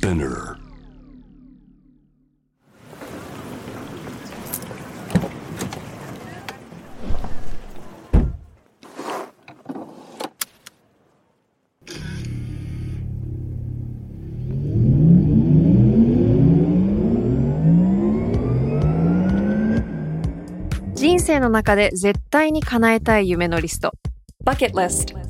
Spinner. 人生の中で絶対に叶えたい夢のリスト Bucket List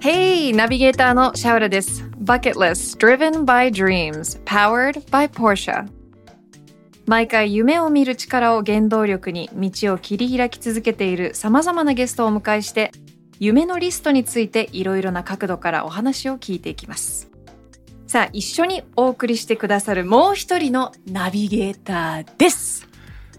Hey! ナビゲーターのシャウラです。Bucket List Driven by Dreams Powered by Porsche 毎回夢を見る力を原動力に道を切り開き続けている様々なゲストをお迎えして夢のリストについていろいろな角度からお話を聞いていきます。さあ一緒にお送りしてくださるもう一人のナビゲーターです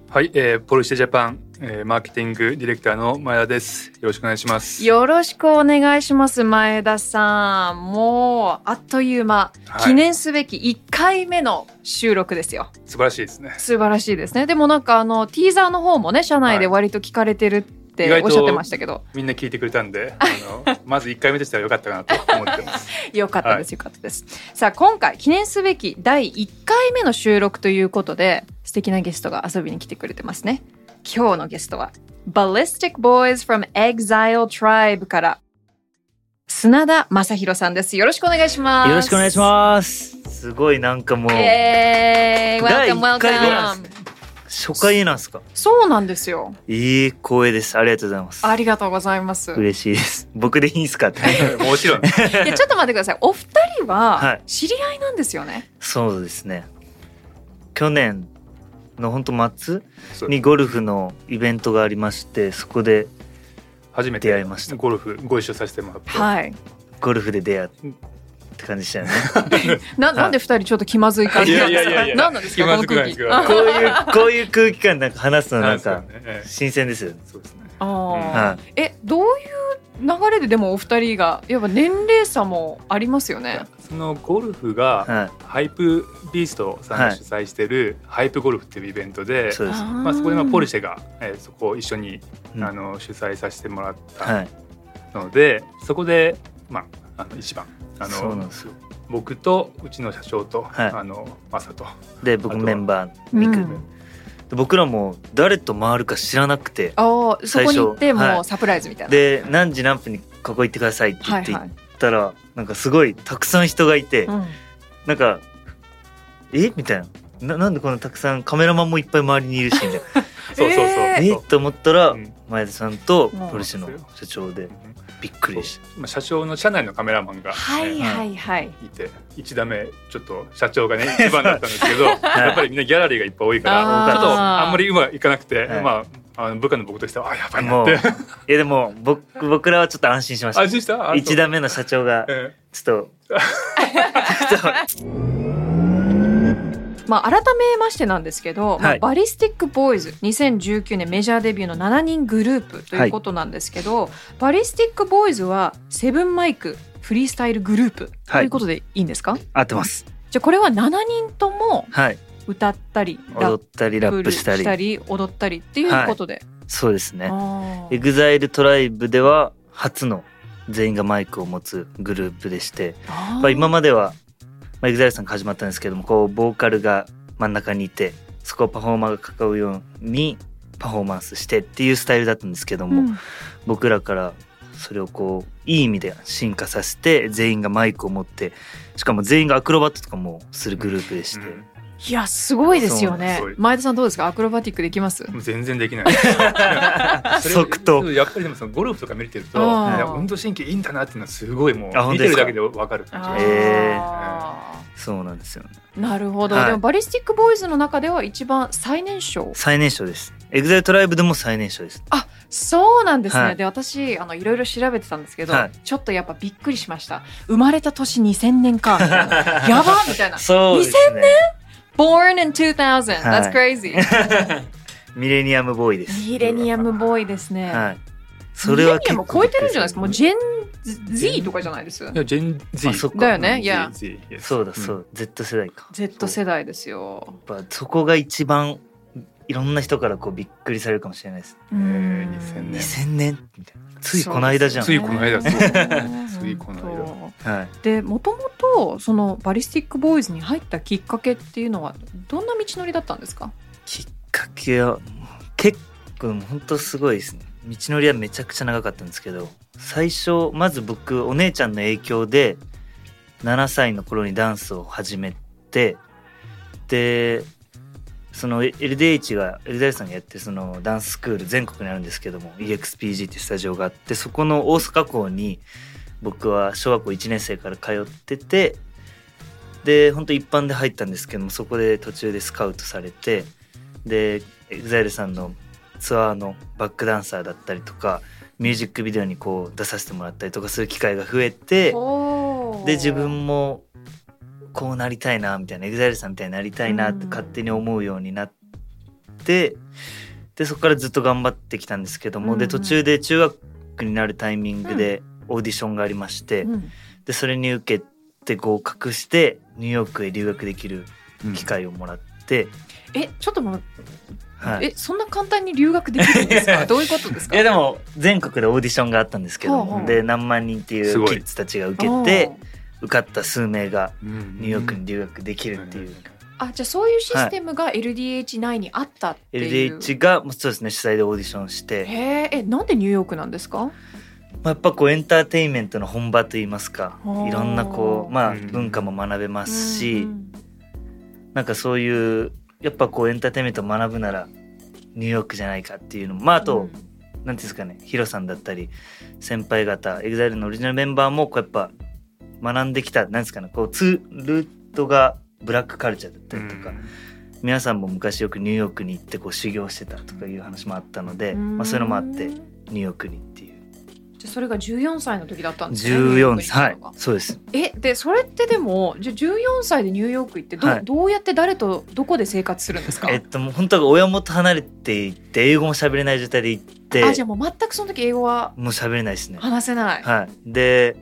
はい、えー、ポルシェジャパン、えー、マーケティングディレクターの前田です。よろしくお願いします。よろしくお願いします前田さん。もうあっという間、はい。記念すべき1回目の収録ですよ。素晴らしいですね。素晴らしいですね。でもなんかあのティーザーの方もね社内で割と聞かれてるって意外とおっしゃってましたけど、みんな聞いてくれたんで、あの まず1回目でしたらよかったかなと思ってます。よかったです、よかったです。さあ今回記念すべき第1回目の収録ということで素敵なゲストが遊びに来てくれてますね今日のゲストは Ballistic Boys from Exile Tribe から砂田正宏さんですよろしくお願いしますよろしくお願いします。すごいなんかもうイエー Welcome 一回目なん welcome 初回なんですか？そうなんですよいい光栄です。ありがとうございます。ありがとうございますい嬉しいです。僕でいいんすかって。もちろん。やちょっと待ってくださいお二人ははい知り合いなんですよね、そうですね。去年の本当末にゴルフのイベントがありまして、そこで初めて出会いました。ゴルフご一緒させてもらって、はい。ゴルフで出会うって感じでしたよね。ななんで二人ちょっと気まずい感じなんですか？いやいやいやいや。何なんですかこの空気。こういうこういう空気感なんか話すのなんか新鮮ですよね。そうですね。あー。はえどういう流れででもお二人がやっぱ年齢差もありますよね。そのゴルフが、はハイプビーストさんが主催してるハイプゴルフっていうイベントで、い。そうです。まあそこでまあポルシェェが、えーそこを一緒に、うんあの主催させてもらったはい。ので、そこでまああの一番あそうなんのですよ。僕とうちの社長と、はいあのマサとで僕メンバーミク、うんで僕らも誰と回るか知らなくてああそこに行ってもうサプライズみたいな。で何時何分にここ行ってくださいって言って行っはいはい。たら、なんかすごいたくさん人がいて、うん。なんかえ？みたいな。ななんでこんなたくさんカメラマンもいっぱい周りにいるしみたいなそうそうそう、ええと思ったら、うん前田さんとうん。ポルシェの社長でびっくりしまあ社長の社内のカメラマンが、はいえはいはい。ーいて一打目ちょっと社長がね一番だったんですけど、やっぱりみんなギャラリーがいっぱい多いからちょっとあんまりうまくいかなくて、はい。まああの部下の僕としてはあやばいなもうっていやでも僕僕らはちょっと安心しました。安心した？あ一打目の社長がえ。ちょっと ちょっとまあ改めましてなんですけど、まあはい。 BALLISTIK BOYZ 2019年メジャーデビューの7人グループということなんですけど、 BALLISTIK BOYZ はセブンマイクフリースタイルグループとはい。いうことでいいんですか、合ってます。じゃあこれは7人ともはい。歌ったりラッ踊ったりラップしたり踊ったりっていうことで、そうですね。あー。 EXILE TRIBE では初の全員がマイクを持つグループでして、まあ、今までは、まあ、 EXILE さんが始まったんですけどもこうボーカルが真ん中にいてそこをパフォーマーが囲うようにパフォーマンスしてっていうスタイルだったんですけども、うん。僕らからそれをこういい意味で進化させて全員がマイクを持ってしかも全員がアクロバットとかもするグループでして、うん。いやすごいですよね。前田さんどうですか？アクロバティックできます？もう全然できない 即答やっぱりでもそのゴルフとか見てると運動神経いいんだなっていうのはすごいもあう見本当ですか？てるだけでわかる感じがそうなんですよね。なるほど、はい。でも BALLISTIK BOYZ の中では一番最年少。最年少です。 EXILE TRIBE でも最年少です。そうなんですね。はい。で、私、あの、いろいろ調べてたんですけど、はい。ちょっとやっぱびっくりしました。生まれた年2000年か。やばみたいな。そうですね。Born in 2000. はい。That's crazy. ミレニアムボーイです。ミレニアムボーイですね。はい。それはミレニアム超えてるんじゃないですか？もうジェン Z とかじゃないです？いや、ジェン Z。あそっかだよね？いや、そうだそう、Z 世代か。Z 世代ですよ。やっぱそこが一番いろんな人からこうびっくりされるかもしれないです。うーん2000年2000年？みたいな。ついこの間じゃん。ついこの間そうそう ついこの間本はい。当でもともとそのバリスティックボーイズに入ったきっかけっていうのはどんな道のりだったんですか？きっかけは結構本当すごいですね。道のりはめちゃくちゃ長かったんですけど最初まず僕お姉ちゃんの影響で7歳の頃にダンスを始めてでその LDH が LDH さんがやってそのダンススクール全国にあるんですけども EXPG ってスタジオがあってそこの大阪校に僕は小学校1年生から通っててで本当一般で入ったんですけどもそこで途中でスカウトされてで EXILE さんのツアーのバックダンサーだったりとかミュージックビデオにこう出させてもらったりとかする機会が増えてで自分もこうなりたいなみたいな EXILE さんみたいになりたいなって勝手に思うようになってでそこからずっと頑張ってきたんですけども、で途中で中学になるタイミングでオーディションがありまして、うん。でそれに受けて合格してニューヨークへ留学できる機会をもらって、えちょっともう、はい、えそんな簡単に留学できるんですか？どういうことですか？いやでも全国でオーディションがあったんですけども、ほうほうで何万人っていうキッズたちが受けて受かった数名がニニューヨークに留学できるっていう、あじゃあそういうシステムが LDH 内にあったっていう、LDH がそうですね主催でオーディションして、へええなんでニューヨークなんですか？まあ、やっぱこうエンターテインメントの本場といいますかいろんなこうまあうん。文化も学べますし、うんなんかそういうやっぱこうエンターテインメントを学ぶならニューヨークじゃないかっていうのも。まああと、うん。なんていうんですかね。ヒロさんだったり先輩方 EXILE のオリジナルメンバーもこうやっぱ学んできたなんですかね。こうツールートがブラックカルチャーだったりとか、皆さんも昔よくニューヨークに行ってこう修行してたとかいう話もあったので、まあ、そういうのもあってうんニューヨークにっていうじゃあそれが14歳の時だったんですねニューヨーク14歳はいそうです。えでそれってでもじゃあ14歳でニューヨーク行ってど,、はい。どうやって誰とどこで生活するんですか？えっともう本当は親元離れていって英語も喋れない状態で行ってあじゃあもう全くその時英語はもう喋れないですね。話せない、はい。で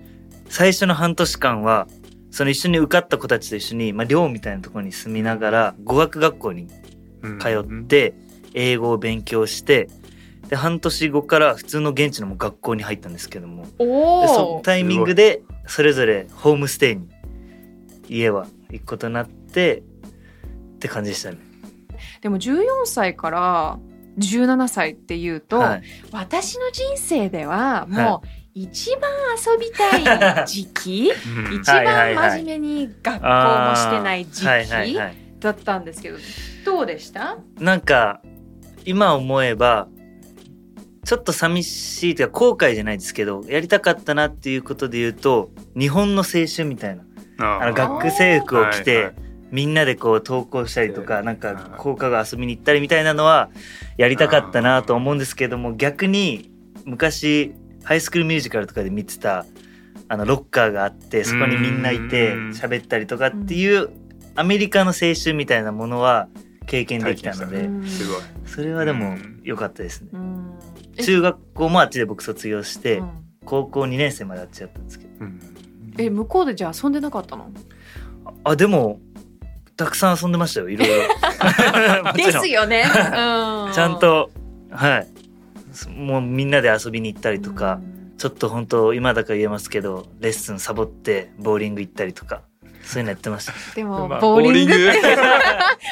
最初の半年間はその一緒に受かった子たちと一緒に、まあ、寮みたいなところに住みながら語学学校に通って英語を勉強してで半年後から普通の現地の学校に入ったんですけども。おでそのおタイミングでそれぞれホームステイに家は行くことになってって感じでしたね。でも14歳から17歳っていうと、はい、私の人生ではもはう一番遊びたい時期 うん。一番真面目に学校もしてない時はいはい期はい、だったんですけどどうでした？なんか今思えばちょっと寂しいというか後悔じゃないですけどやりたかったなっていうことで言うと日本の青春みたいな。あの学生服を着て、はいはい。みんなでこう登校したりとかうんなんか放課後遊びに行ったりみたいなのはやりたかったなと思うんですけども逆に昔ハイスクールミュージカルとかで見てたあのロッカーがあってそこにみんないてうん喋ったりとかっていうアメリカの青春みたいなものは経験できたので体験すごい。それはでもうん。良かったですね。うん。え中学校もあっちで僕卒業してうん。高校2年生まであっちだったんですけど。うんえ向こうでじゃあ遊んでなかったの？あでもたくさん遊んでましたよいろいろ。ですよね、うん、ちゃんとはい。もうみんなで遊びに行ったりとか、ちょっと本当今だから言えますけどレッスンサボってボーリング行ったりとかそういうのやってました。でもまあボーリング。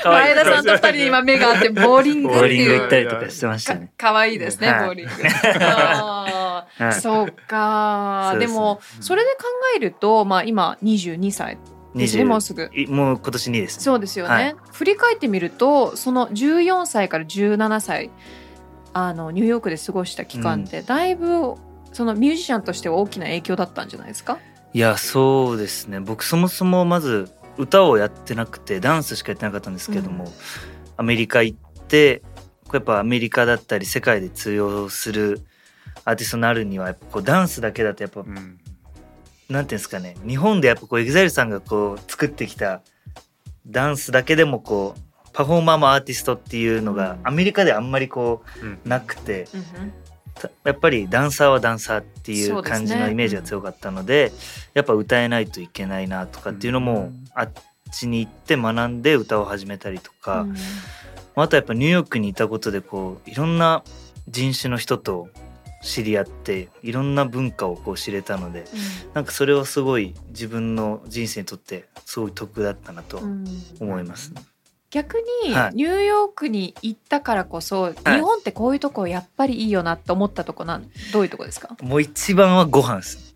前田さんと二人で今目があってボーリング。ボーリング行ったりとかしてましたかね。かわいいですね、はい。ボーリング。そうか。でもそれで考えると、まあ、今22歳。ですね20もうすぐ。いもう今年2ですね。そうですよね、はい。振り返ってみるとその14歳から17歳あのニューヨークで過ごした期間って、だいぶそのミュージシャンとしては大きな影響だったんじゃないですか？いやそうですね。僕そもそもまず歌をやってなくてダンスしかやってなかったんですけども、うん。アメリカ行ってうやっぱアメリカだったり世界で通用するアーティストになるにはやっぱこうダンスだけだとやっぱ、うん。なんていうんですかね。日本でやっぱこう EXILE さんがこう作ってきたダンスだけでもこうパフォーマーもアーティストっていうのがアメリカであんまりこうなくてやっぱりダンサーはダンサーっていう感じのイメージが強かったのでやっぱ歌えないといけないなとかっていうのもうん。あっちに行って学んで歌を始めたりとか、うん。あとやっぱニューヨークにいたことでこういろんな人種の人と知り合っていろんな文化をこう知れたのでなんかそれはすごい自分の人生にとってすごい得だったなとうん。思います。逆にはい。ニューヨークに行ったからこそ、日本ってこういうとこやっぱりいいよなって思ったとこなんどういうとこですか？もう一番はご飯です。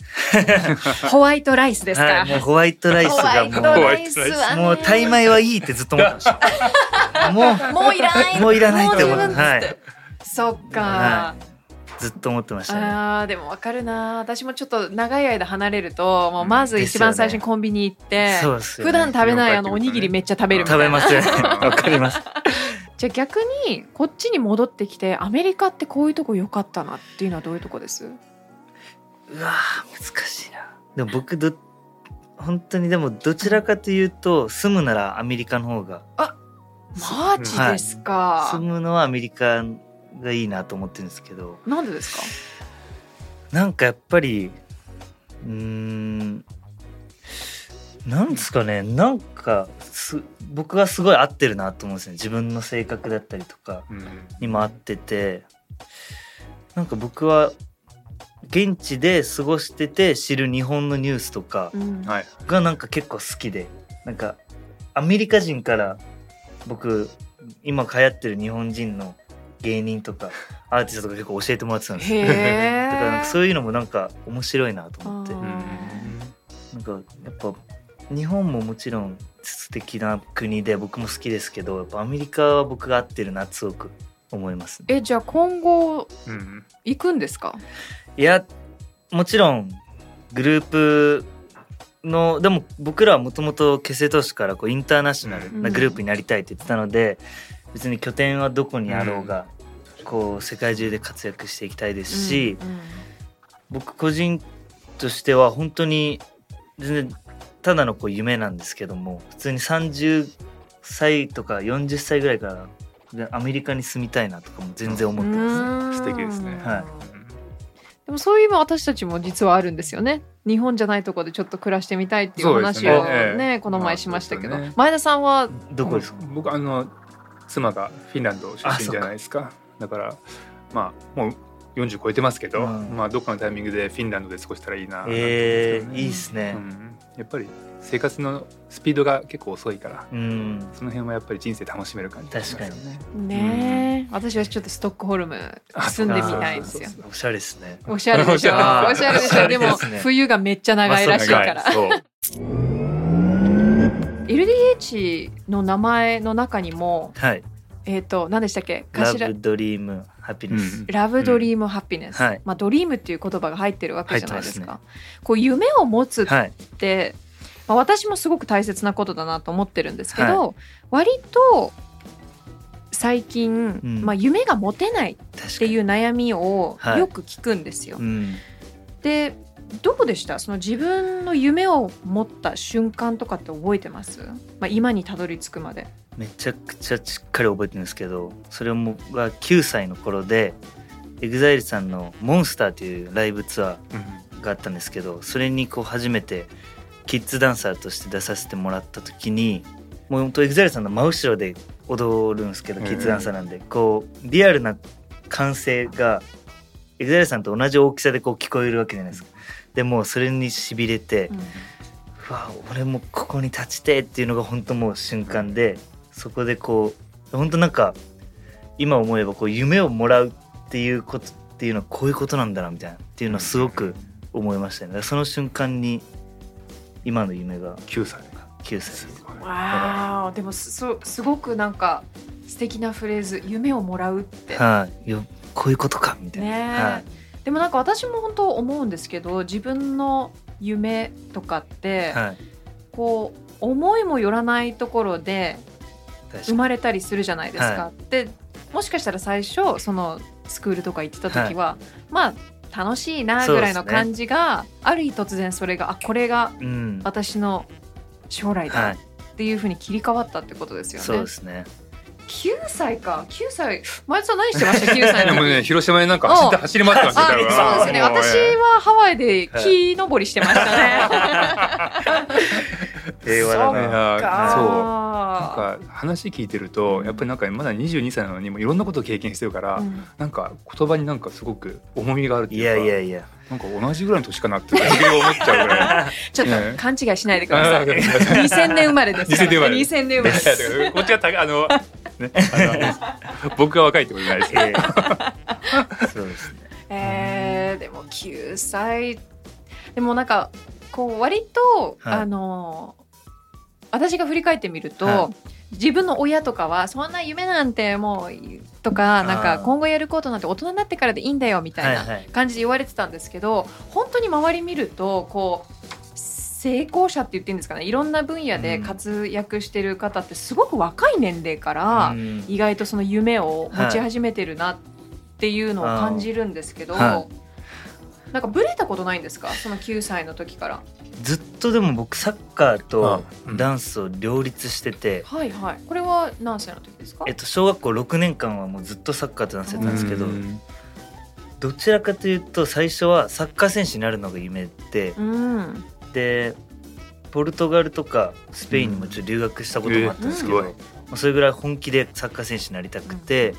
ホワイトライスですか、はい、もうホワイトライスがもうね。もうタイ米はいいってずっと思ってました。も うもういらないもういらないって思って。はい。そっか、はずっと思ってましたね。あーでもわかるな私もちょっと長い間離れるともうまず一番最初にコンビニ行って、そうですよ、ね。普段食べないあのおにぎりめっちゃ食べるみたいな食べますよね。わかります。じゃあ逆にこっちに戻ってきてアメリカってこういうとこ良かったなっていうのはどういうとこです？うわー難しいな。でも僕ど本当にでもどちらかというと住むならアメリカの方がマジですか、住むのはアメリカがいいなと思ってるんですけど。なんでですか？なんかやっぱりうーんなんですかね。なんかす僕がすごい合ってるなと思うんですね。自分の性格だったりとかうん。にも合ってて。なんか僕は現地で過ごしてて知る日本のニュースとかがなんか結構好きで。なんかアメリカ人から僕今流行ってる日本人の芸人とか アーティストとか結構教えてもらってたんです。よ だからそういうのもなんか面白いなと思って。なんかやっぱ日本ももちろん素敵な国で僕も好きですけどやっぱアメリカは僕が合ってるなすごく思います、えじゃあ今後うん行くんですか？いやもちろんグループのでも僕らはもともと結成当初からこうインターナショナルなグループになりたいって言ってたので、別に拠点はどこにあろうが、こう世界中で活躍していきたいですし、うん僕個人としては本当に全然ただのこう夢なんですけども普通に30歳とか40歳ぐらいからでアメリカに住みたいなとかも全然思ってます。素敵ですね。はい。でもそういう今私たちも実はあるんですよね。日本じゃないところでちょっと暮らしてみたいっていう話をねえね。えこの前しましたけど、まあね前田さんはどこですか、僕あの妻がフィンランド出身じゃないですか。だからまあもう40超えてますけど、うん。まあどっかのタイミングでフィンランドで過ごしたらいいななんて思うんえー、いいですね。うん、やっぱり生活のスピードが結構遅いからうん、その辺はやっぱり人生楽しめる感じがしますよね。ねえ、私はちょっとストックホルム住んでみたいんですよ。あそうそうおしゃれですね。おしゃれでしょ。おしゃれでしょ。でも冬がめっちゃ長いらしいから、そう LDH の名前の中にもはい。えっ、と何でしたっけ？ラ頭。ブドリームハピネス。うん。ラブドリームハピネス、はい。まあドリームっていう言葉が入ってるわけじゃないです入かこう夢を持つっはい。て、まあ、私もすごく大切なことだなと思ってるんですけど、割と最近、うん。まあ、夢が持てない確っていう悩みをはい。よく聞くんですよ。うん。でどうでした？その自分の夢を持った瞬間とかって覚えてます、まあ、今にたどり着くまで。めちゃくちゃしっかり覚えてるんですけどそれもが9歳の頃で EXILE さんの「モンスターというライブツアーがあったんですけどそれにこう初めてキッズダンサーとして出させてもらった時にもうほんと EXILE さんの真後ろで踊るんですけどうん。キッズダンサーなんでこうリアルな歓声が EXILE さんと同じ大きさでこう聞こえるわけじゃないですか。でもうそれにしびれて、うん。うわ俺もここに立ちてえっていうのが本当もう瞬間でそこでこう本当なんか今思えばこう夢をもらうっていうことっていうのはこういうことなんだなみたいなっていうのはすごく思いましたね。その瞬間に今の夢が9歳9歳です。わーでもすすすごくなんか素敵なフレーズ「夢をもらう」って。はい、よこういうことかみたいな、でもなんか私も本当思うんですけど自分の夢とかって、はい。こう思いもよらないところで生まれたりするじゃないですか。はでもしかしたら最初そのスクールとか行ってた時は、まあ楽しいなぐらいの感じが、ある日突然それがあこれがうん。私の将来だはい。っていうふうに切り替わったってことですよね。そうですね9歳か。9歳。前田さん何してました？9歳のもね広島でなんか走って走り回ってましたあよそうですね。私はハワイで木登りしてましたね。平和だいやな。そうか。なんか話聞いてるとやっぱりなんかまだ22歳なのにもういろんなことを経験してるから、うん。なんか言葉になんかすごく重みがあるっていいうかやいやいや。なんか同じぐらいの年かなって思っちゃうぐらい。ちょっとね。勘違いしないでください。あー2000年生まれですから。2000年生まれ2000年生まれでいやす。いやこっちがたあのね。僕が若いってことじゃないですけどええ。そうですね。えー、でも9歳。でもなんかこう割と、はい。あの私が振り返ってみると、は自分の親とかはそんな夢なんてもうとかなんか今後やることなんて大人になってからでいいんだよみたいはいはない。感じで言われてたんですけど、本当に周り見るとこう成功者って言っていいんですかね。いろんな分野で活躍してる方ってすごく若い年齢から、うん。意外とその夢を持ち始めてるなっていうのを感じるんですけど、はなんかブレたことないんですか？その9歳の時から。ずっとでも僕サッカーとダンスを両立してて、はいはい。これは何歳の時ですか？えっと、小学校6年間はもうずっとサッカーとダンスやってたんですけどうん。どちらかというと最初はサッカー選手になるのが夢でうん。でポルトガルとかスペインにもちょっと留学したこともあったんですけど、うん。えーすまあそれぐらい本気でサッカー選手になりたくて、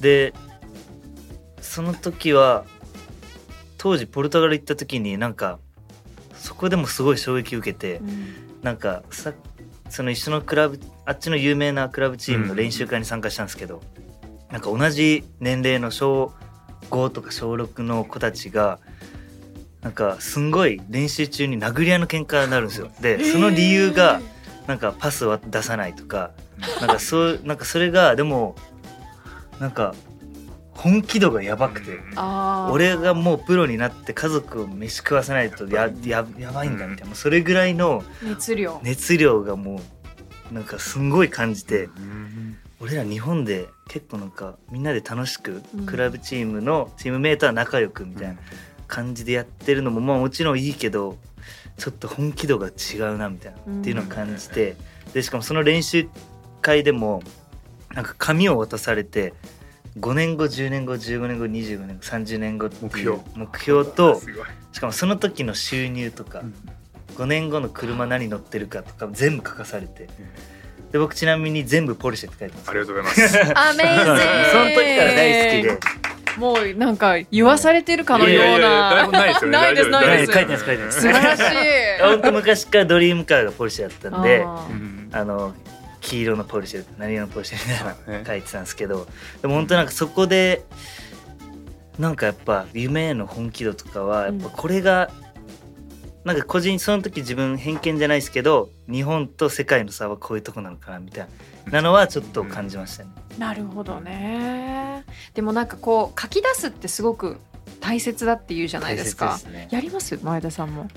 でその時は当時ポルトガル行った時になんかそこでもすごい衝撃を受けて、なんかさその一緒のクラブあっちの有名なクラブチームの練習会に参加したんですけど、なんか同じ年齢の小5とか小6の子たちがなんかすんごい練習中に殴り合いの喧嘩になるんですよ。でその理由がなんかパスは出さないとか なんかそうなんかそれがでもなんか本気度がやばくて。俺がもうプロになって家族を飯食わせないとやややばいんだみたいな、それぐらいの熱量。熱量がもうなんかすんごい感じてうん俺ら日本で結構なんかみんなで楽しくうんクラブチームのチームメートは仲良くみたいな感じでやってるのもまあもちろんいいけどちょっと本気度が違うなみたいなっていうのを感じてでしかもその練習会でもなんか紙を渡されて5年後10年後15年後25年後30年後っていう目標。と しかもその時の収入とかうん。5年後の車何乗ってるかとか全部書かされてで僕ちなみに全部ポルシェって書いてます。ありがとうございます。アメイジングその時から大好きでもうなんか言わされてるかのよういやいやいや台な本ないですよね。ないですないです。書いてます書いてます。素晴らしい。本当昔からドリームカーがポルシェだったんであの黄色のポルシェ何色のポルシェみたいな書いてたんですけどでも本当なんかそこでなんかやっぱ夢への本気度とかはやっぱこれが、なんか個人その時自分偏見じゃないですけど日本と世界の差はこういうとこなのかなみたいななのはちょっと感じましたね。なるほどねでもなんかこう書き出すってすごく大切だって言うじゃないですか。すね。やります？前田さんも。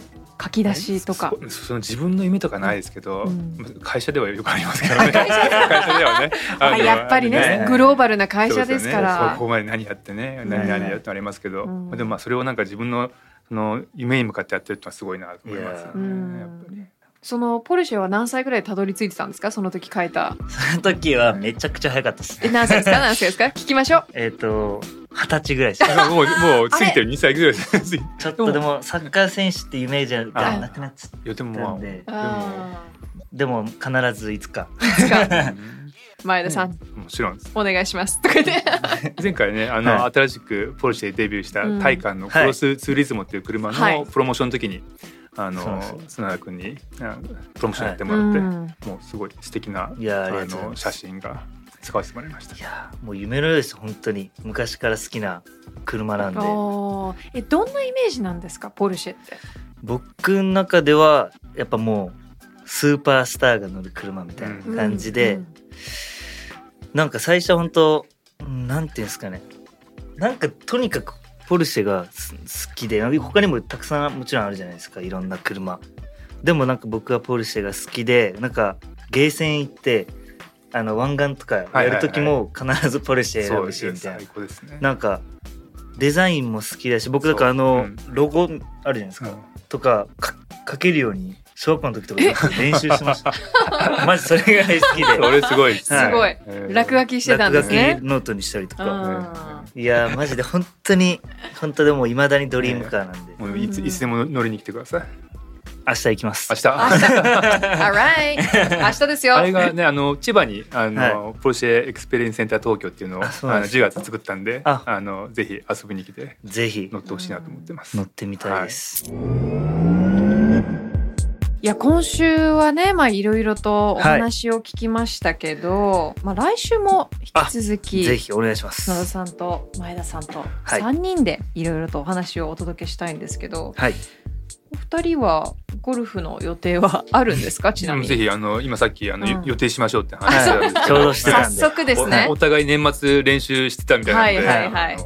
書き出しとか。そその自分の夢とかないですけど、うん。会社ではよくありますけどね。会社ではね。やっぱりねね。グローバルな会社ですかそうよね。ここまで何やってね。何々やってありますけど、うん。でもまあそれをなんか自分のその夢に向かってやってるってのはすごいなと思いますね。ややっぱりそのポルシェは何歳ぐらいたどり着いてたんですか？その時書いた。その時はめちゃくちゃ早かったですえ何歳ですか？何歳ですか？聞きましょう。えっと二十歳ぐらいです。あもうもう過ぎてる。2歳ぐらいです。いちょっとでもサッカー選手ってイメージがあなくなっちゃっやでもまあたんで。あでも必ずいつか。前田さん、もちろんです。お願いします。とか言って。前回ねあの、は新しくポルシェでデビューしたうん。タイカンのクロスツーリズムっていう車はい。のプロモーションの時に、あの砂田君にあプロモーションやってもうらって、ん。もうすごい素敵ないやあの写真が使わせてもらいました。いやーもう夢のようです本当に。昔から好きな車なんで。えどんなイメージなんですかポルシェって？僕の中ではやっぱもうスーパースターが乗る車みたいな感じで、うんなんか最初は本当うんなんていうんですかね。なんかとにかくポルシェがす好きで他にもたくさんもちろんあるじゃないですか。いろんな車。でもなんか僕はポルシェが好きでなんかゲーセン行ってあの湾岸とかやる時も必ずポルシェ選ぶしみたいな。なんかデザインも好きだし僕だからあの、ロゴあるじゃないですか、うん。とかか書けるように小学校の時とか練習しました。マジそれぐらい好きで。それすごい。ですごい。えー落書きしてたんです落ね書きノートにしたりとか。あいやーマジで本当に本当でもいまだにドリームカーなんで、もういついつでも乗りに来てください明日行きます明日ー明日 Alright 明日ですよあれがねあの千葉にあの、はポルシェエクスペリエンスセンター東京っていうのをあのです10月作ったんでああのぜひ遊びに来てぜひ乗ってほしいなと思ってます乗ってみたいです、いや今週はねまあいろいろとお話を聞きましたけど、まあ来週も引き続きぜひお願いします。野田さんと前田さんとはい。3人でいろいろとお話をお届けしたいんですけど、はい。お二人はゴルフの予定はあるんですか？ちなみに。ぜひあの今さっきあの、うん。予定しましょうって話してたんで。すけどちょうどしてた早んで。速ですね。おお互い年末練習してたみたいなんで、はいはいはい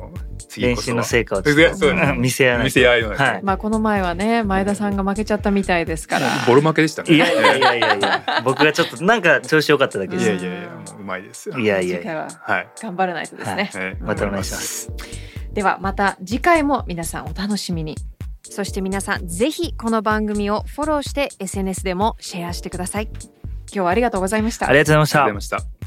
練習の成果を 見せ合いと。見せ合いはい。まあこの前はね前田さんが負けちゃったみたいですから。ボロ負けでしたね。いやいやいやいやいや。僕がちょっとなんか調子良かっただけいです。やいやいやもううまいですよ。いやいやいや。次回ははい、頑張らないとですね、えーまたお願いします。ではまた次回も皆さんお楽しみに。そして皆さんぜひこの番組をフォローして SNS でもシェアしてください。今日はありがとうございました。ありがとうございました